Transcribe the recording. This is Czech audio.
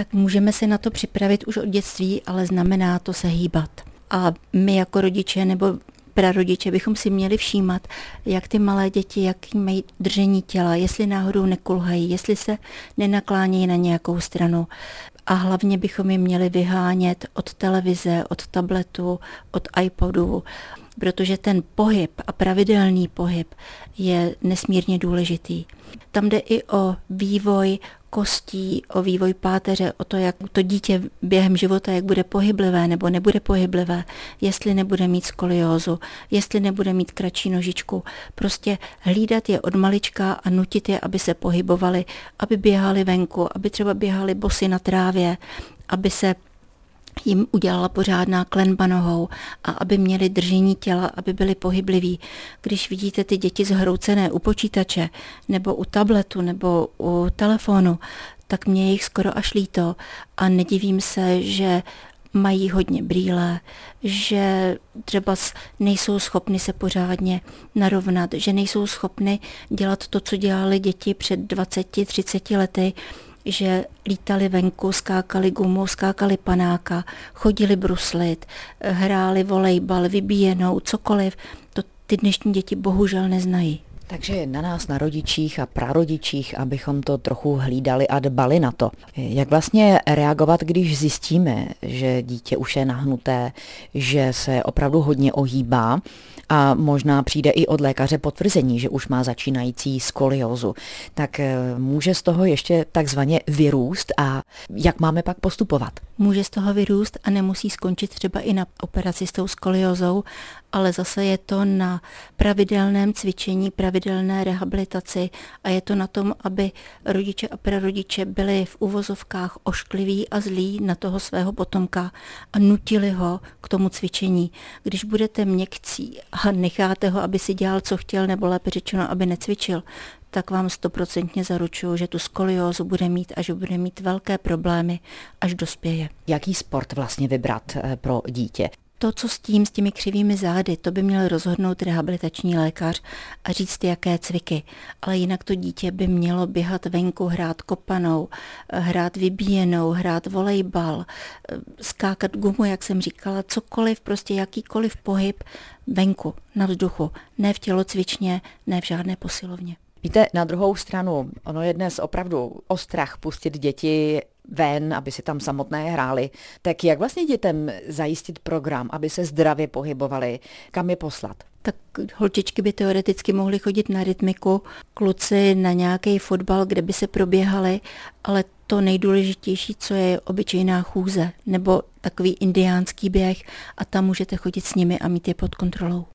Tak můžeme se na to připravit už od dětství, ale znamená to se hýbat. A my jako rodiče nebo prarodiče bychom si měli všímat, jak ty malé děti, jak mají držení těla, jestli náhodou nekulhají, jestli se nenaklánějí na nějakou stranu. A hlavně bychom je měli vyhánět od televize, od tabletu, od iPodu, protože ten pohyb a pravidelný pohyb je nesmírně důležitý. Tam jde i o vývoj kostí, o vývoj páteře, o to, jak to dítě během života, jak bude pohyblivé nebo nebude pohyblivé, jestli nebude mít skoliózu, jestli nebude mít kratší nožičku. Prostě hlídat je od malička a nutit je, aby se pohybovali, aby běhali venku, aby třeba běhali bosy na trávě, aby se jim udělala pořádná klenba nohou a aby měli držení těla, aby byli pohybliví. Když vidíte ty děti zhroucené u počítače nebo u tabletu nebo u telefonu, tak mě jich skoro až líto a nedivím se, že mají hodně brýle, že třeba nejsou schopny se pořádně narovnat, že nejsou schopny dělat to, co dělali děti před 20-30 lety, že lítali venku, skákali gumu, skákali panáka, chodili bruslit, hráli volejbal, vybíjenou, cokoliv. To ty dnešní děti bohužel neznají. Takže na nás, na rodičích a prarodičích, abychom to trochu hlídali a dbali na to. Jak vlastně reagovat, když zjistíme, že dítě už je nahnuté, že se opravdu hodně ohýbá a možná přijde i od lékaře potvrzení, že už má začínající skoliozu. Tak eh, může z toho ještě takzvaně vyrůst a jak máme pak postupovat? Může z toho vyrůst a nemusí skončit třeba i na operaci s tou skoliozou, ale zase je to na pravidelném cvičení, pravidelné rehabilitaci a je to na tom, aby rodiče a prarodiče byli v uvozovkách oškliví a zlí na toho svého potomka a nutili ho k tomu cvičení. Když budete měkcí a necháte ho, aby si dělal, co chtěl, nebo lépe řečeno, aby necvičil, tak vám stoprocentně zaručuju, že tu skoliózu bude mít a že bude mít velké problémy, až dospěje. Jaký sport vlastně vybrat eh, pro dítě? To, co s tím, s těmi křivými zády, to by měl rozhodnout rehabilitační lékař a říct, jaké cviky. Ale jinak to dítě by mělo běhat venku, hrát kopanou, hrát vybíjenou, hrát volejbal, skákat gumu, jak jsem říkala, cokoliv, prostě jakýkoliv pohyb venku, na vzduchu. Ne v tělocvičně, ne v žádné posilovně. Víte, na druhou stranu, ono je dnes opravdu ostrach pustit děti ven, aby si tam samotné hráli. Tak jak vlastně dětem zajistit program, aby se zdravě pohybovali, kam je poslat? Tak holčičky by teoreticky mohly chodit na rytmiku, kluci na nějaký fotbal, kde by se proběhali, ale to nejdůležitější, co je obyčejná chůze nebo takový indiánský běh a tam můžete chodit s nimi a mít je pod kontrolou.